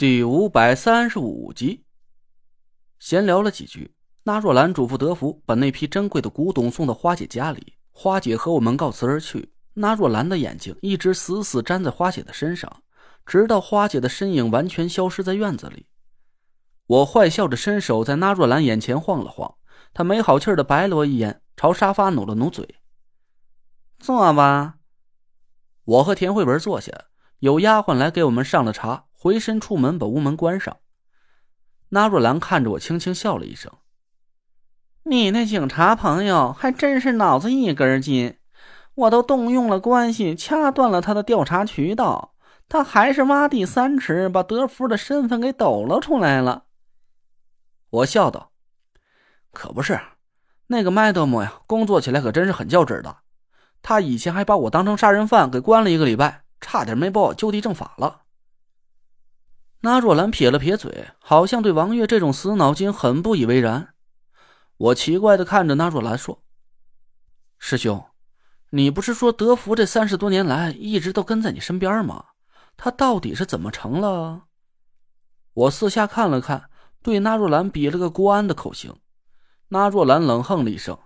第五百三十五集，闲聊了几句，那若兰嘱咐德福把那批珍贵的古董送到花姐家里。花姐和我们告辞而去。那若兰的眼睛一直死死粘在花姐的身上，直到花姐的身影完全消失在院子里。我坏笑着伸手在那若兰眼前晃了晃，她没好气的白了我一眼，朝沙发努了努嘴：“坐吧。”我和田慧文坐下，有丫鬟来给我们上了茶。回身出门，把屋门关上。那若兰看着我，轻轻笑了一声：“你那警察朋友还真是脑子一根筋，我都动用了关系，掐断了他的调查渠道，他还是挖地三尺，把德福的身份给抖了出来了。”我笑道：“可不是，那个麦德姆呀，工作起来可真是很较真的。他以前还把我当成杀人犯给关了一个礼拜，差点没把我就地正法了。”那若兰撇了撇嘴，好像对王月这种死脑筋很不以为然。我奇怪的看着那若兰说：“师兄，你不是说德福这三十多年来一直都跟在你身边吗？他到底是怎么成了？”我四下看了看，对那若兰比了个国安的口型。那若兰冷哼了一声：“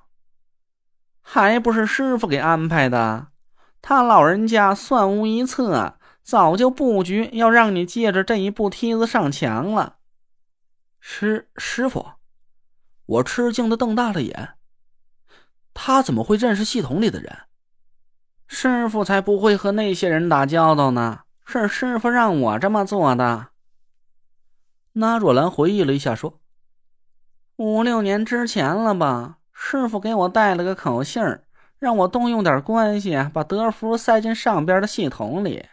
还不是师傅给安排的？他老人家算无一策。”早就布局要让你借着这一步梯子上墙了，师师傅，我吃惊的瞪大了眼。他怎么会认识系统里的人？师傅才不会和那些人打交道呢，是师傅让我这么做的。那若兰回忆了一下，说：“五六年之前了吧，师傅给我带了个口信儿，让我动用点关系，把德福塞进上边的系统里。”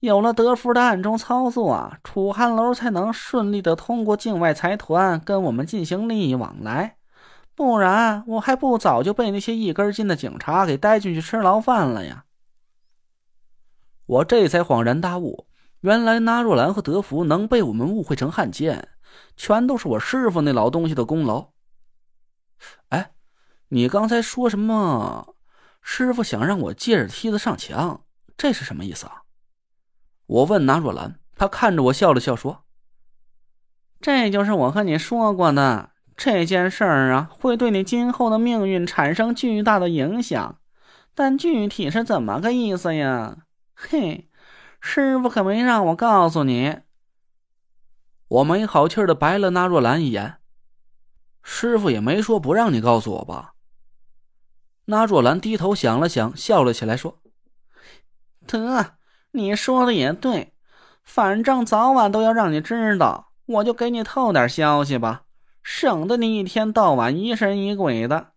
有了德福的暗中操作，楚汉楼才能顺利的通过境外财团跟我们进行利益往来，不然我还不早就被那些一根筋的警察给带进去吃牢饭了呀！我这才恍然大悟，原来纳若兰和德福能被我们误会成汉奸，全都是我师傅那老东西的功劳。哎，你刚才说什么？师傅想让我借着梯子上墙，这是什么意思啊？我问纳若兰，她看着我笑了笑，说：“这就是我和你说过的这件事儿啊，会对你今后的命运产生巨大的影响，但具体是怎么个意思呀？嘿，师傅可没让我告诉你。”我没好气的白了纳若兰一眼，师傅也没说不让你告诉我吧？纳若兰低头想了想，笑了起来，说：“得。”你说的也对，反正早晚都要让你知道，我就给你透点消息吧，省得你一天到晚疑神疑鬼的。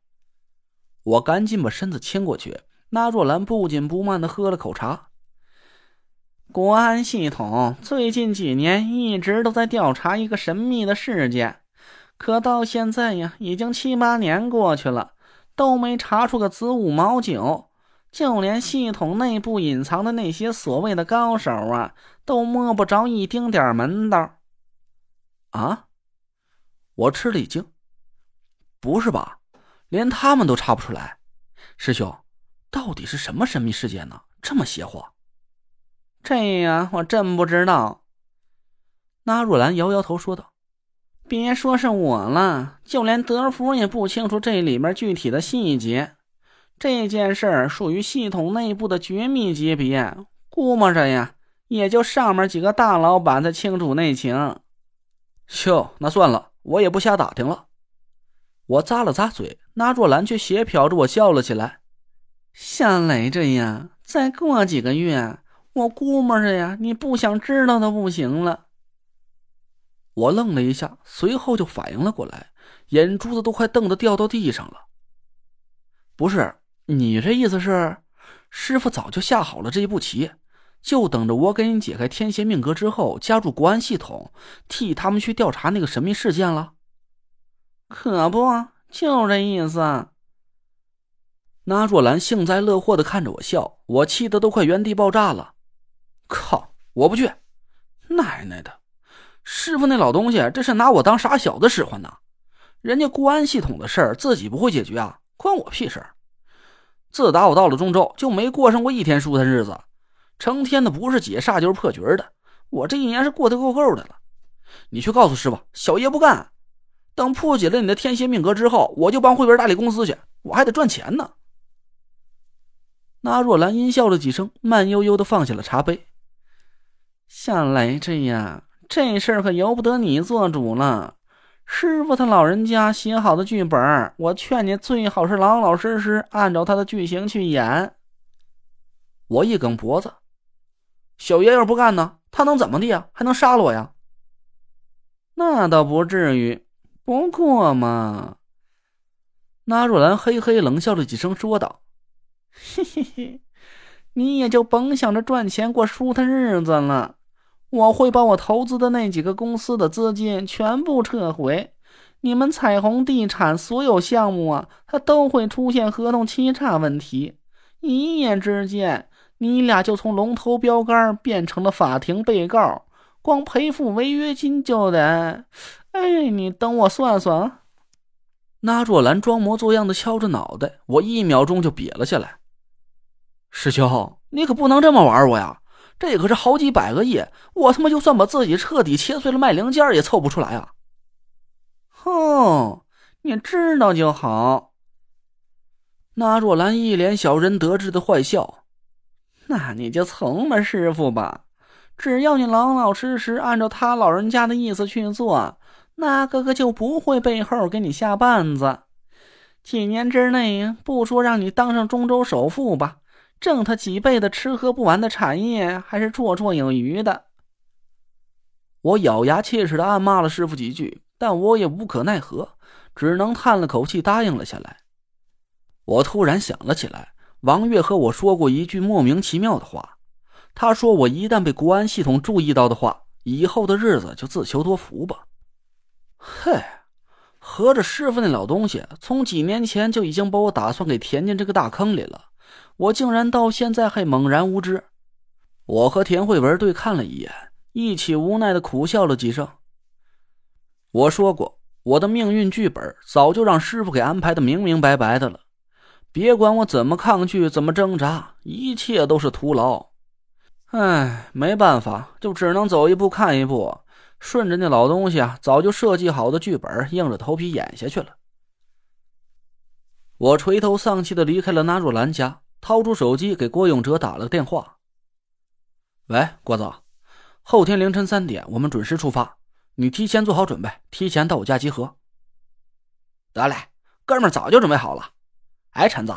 我赶紧把身子倾过去，那若兰不紧不慢的喝了口茶。国安系统最近几年一直都在调查一个神秘的事件，可到现在呀，已经七八年过去了，都没查出个子午卯酉。就连系统内部隐藏的那些所谓的高手啊，都摸不着一丁点门道。啊！我吃了一惊，不是吧？连他们都查不出来？师兄，到底是什么神秘事件呢？这么邪乎？这呀，我真不知道。那若兰摇摇头说道：“别说是我了，就连德福也不清楚这里面具体的细节。”这件事儿属于系统内部的绝密级别，估摸着呀，也就上面几个大老板才清楚内情。哟，那算了，我也不瞎打听了。我咂了咂嘴，那若兰却斜瞟着我笑了起来。像雷这样，再过几个月，我估摸着呀，你不想知道都不行了。我愣了一下，随后就反应了过来，眼珠子都快瞪得掉到地上了。不是。你这意思是，师傅早就下好了这一步棋，就等着我给你解开天蝎命格之后，加入国安系统，替他们去调查那个神秘事件了？可不，就这意思。那若兰幸灾乐祸的看着我笑，我气得都快原地爆炸了。靠！我不去！奶奶的，师傅那老东西这是拿我当傻小子使唤呢？人家国安系统的事儿自己不会解决啊，关我屁事！自打我到了中州，就没过上过一天舒坦日子，成天的不是解煞就是破局的。我这一年是过得够够的了。你去告诉师傅，小爷不干。等破解了你的天蝎命格之后，我就帮慧文打理公司去，我还得赚钱呢。那若兰阴笑了几声，慢悠悠的放下了茶杯。小雷子呀，这事儿可由不得你做主了。师傅他老人家写好的剧本，我劝你最好是老老实实按照他的剧情去演。我一梗脖子，小爷要不干呢？他能怎么的呀？还能杀了我呀？那倒不至于。不过嘛，那若兰嘿嘿冷笑了几声，说道：“嘿嘿嘿，你也就甭想着赚钱过舒坦日子了。我会把我投资的那几个公司的资金全部撤回。你们彩虹地产所有项目啊，它都会出现合同欺诈问题。一夜之间，你俩就从龙头标杆变成了法庭被告，光赔付违约金就得……”哎，你等我算算。那若兰装模作样的敲着脑袋，我一秒钟就瘪了下来。师兄，你可不能这么玩我呀！这可是好几百个亿，我他妈就算把自己彻底切碎了卖零件也凑不出来啊！哼，你知道就好。那若兰一脸小人得志的坏笑。那你就从吧，师傅吧。只要你老老实实按照他老人家的意思去做。那哥哥就不会背后给你下绊子。几年之内，不说让你当上中州首富吧，挣他几倍的吃喝不完的产业还是绰绰有余的。我咬牙切齿的暗骂了师傅几句，但我也无可奈何，只能叹了口气答应了下来。我突然想了起来，王月和我说过一句莫名其妙的话。他说：“我一旦被国安系统注意到的话，以后的日子就自求多福吧。”嘿，合着师傅那老东西从几年前就已经把我打算给填进这个大坑里了，我竟然到现在还懵然无知。我和田慧文对看了一眼，一起无奈的苦笑了几声。我说过，我的命运剧本早就让师傅给安排的明明白白的了，别管我怎么抗拒，怎么挣扎，一切都是徒劳。唉，没办法，就只能走一步看一步。顺着那老东西啊，早就设计好的剧本，硬着头皮演下去了。我垂头丧气的离开了纳若兰家，掏出手机给郭永哲打了个电话。喂，郭总，后天凌晨三点我们准时出发，你提前做好准备，提前到我家集合。得嘞，哥们早就准备好了。哎，陈子，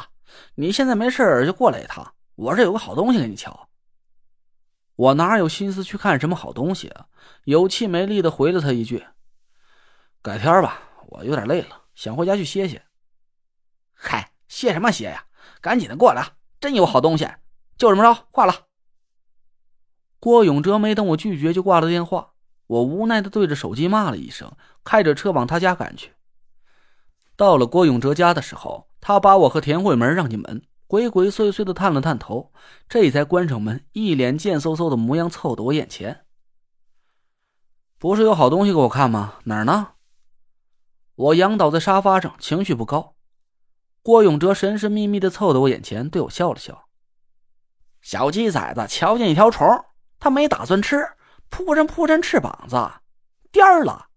你现在没事就过来一趟，我这有个好东西给你瞧。我哪有心思去看什么好东西啊？有气没力的回了他一句：“改天吧，我有点累了，想回家去歇歇。”嗨，歇什么歇呀？赶紧的过来，真有好东西，就这么着，挂了。郭永哲没等我拒绝就挂了电话，我无奈的对着手机骂了一声，开着车往他家赶去。到了郭永哲家的时候，他把我和田慧门让进门。鬼鬼祟祟的探了探头，这才关上门，一脸贱嗖嗖的模样凑到我眼前。不是有好东西给我看吗？哪儿呢？我仰倒在沙发上，情绪不高。郭永哲神神秘秘的凑到我眼前，对我笑了笑：“小鸡崽子瞧见一条虫，他没打算吃，扑扇扑扇翅膀子，颠儿了。”